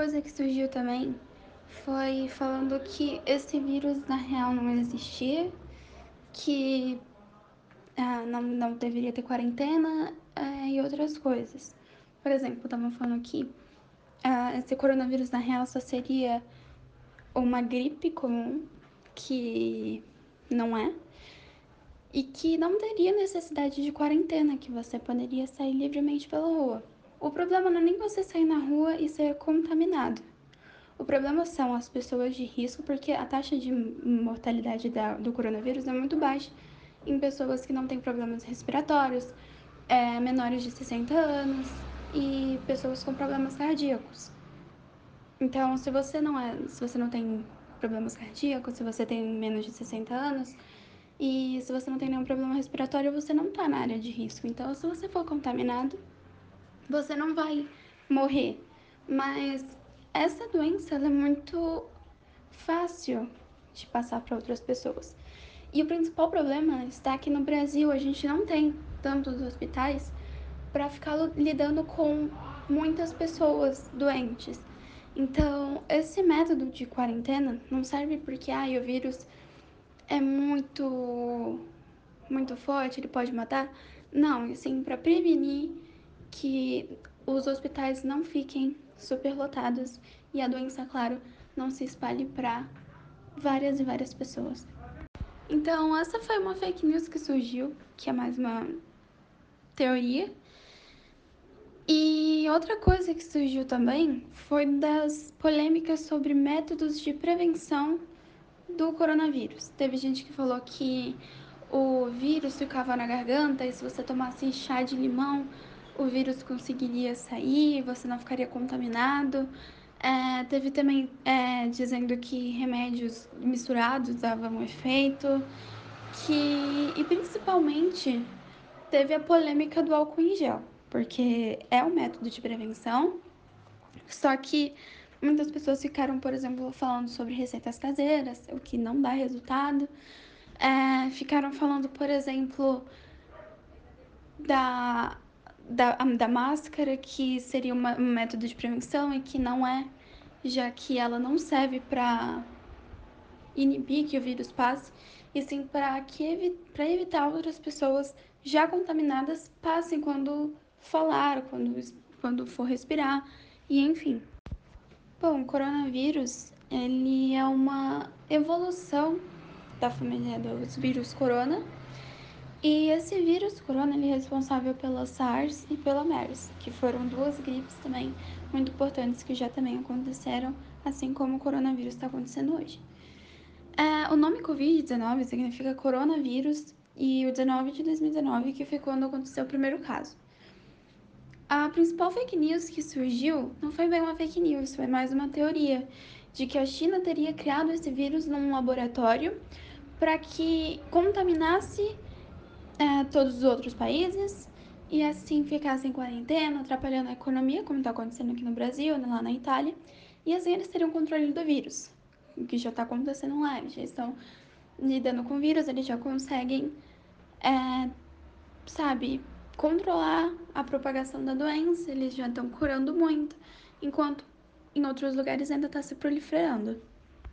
coisa que surgiu também foi falando que esse vírus na real não existia, que ah, não, não deveria ter quarentena ah, e outras coisas. Por exemplo, estavam falando que ah, esse coronavírus na real só seria uma gripe comum, que não é, e que não teria necessidade de quarentena, que você poderia sair livremente pela rua. O problema não é nem você sair na rua e ser contaminado. O problema são as pessoas de risco, porque a taxa de mortalidade da, do coronavírus é muito baixa em pessoas que não têm problemas respiratórios, é, menores de 60 anos e pessoas com problemas cardíacos. Então, se você não é, se você não tem problemas cardíacos, se você tem menos de 60 anos e se você não tem nenhum problema respiratório, você não tá na área de risco. Então, se você for contaminado, você não vai morrer. Mas essa doença é muito fácil de passar para outras pessoas. E o principal problema está que no Brasil a gente não tem tantos hospitais para ficar lidando com muitas pessoas doentes. Então, esse método de quarentena não serve porque ah, o vírus é muito muito forte, ele pode matar. Não, e sim para prevenir que os hospitais não fiquem superlotados e a doença, claro, não se espalhe para várias e várias pessoas. Então, essa foi uma fake news que surgiu, que é mais uma teoria. E outra coisa que surgiu também foi das polêmicas sobre métodos de prevenção do coronavírus. Teve gente que falou que o vírus ficava na garganta e se você tomasse chá de limão, o vírus conseguiria sair, você não ficaria contaminado. É, teve também é, dizendo que remédios misturados davam efeito, que e principalmente teve a polêmica do álcool em gel, porque é um método de prevenção, só que muitas pessoas ficaram, por exemplo, falando sobre receitas caseiras, o que não dá resultado. É, ficaram falando, por exemplo, da da, da máscara, que seria uma, um método de prevenção e que não é, já que ela não serve para inibir que o vírus passe, e sim para evi evitar outras pessoas já contaminadas passem quando falar, quando, quando for respirar, e enfim. Bom, o coronavírus, ele é uma evolução da família dos vírus corona, e esse vírus corona é responsável pela SARS e pela MERS, que foram duas gripes também muito importantes que já também aconteceram, assim como o coronavírus está acontecendo hoje. É, o nome Covid-19 significa coronavírus e o 19 de 2019, que foi quando aconteceu o primeiro caso. A principal fake news que surgiu não foi bem uma fake news, foi mais uma teoria de que a China teria criado esse vírus num laboratório para que contaminasse todos os outros países e assim ficassem em quarentena, atrapalhando a economia, como está acontecendo aqui no Brasil, né, lá na Itália, e assim eles teriam controle do vírus, o que já está acontecendo lá, eles já estão lidando com o vírus, eles já conseguem, é, sabe, controlar a propagação da doença, eles já estão curando muito, enquanto em outros lugares ainda está se proliferando.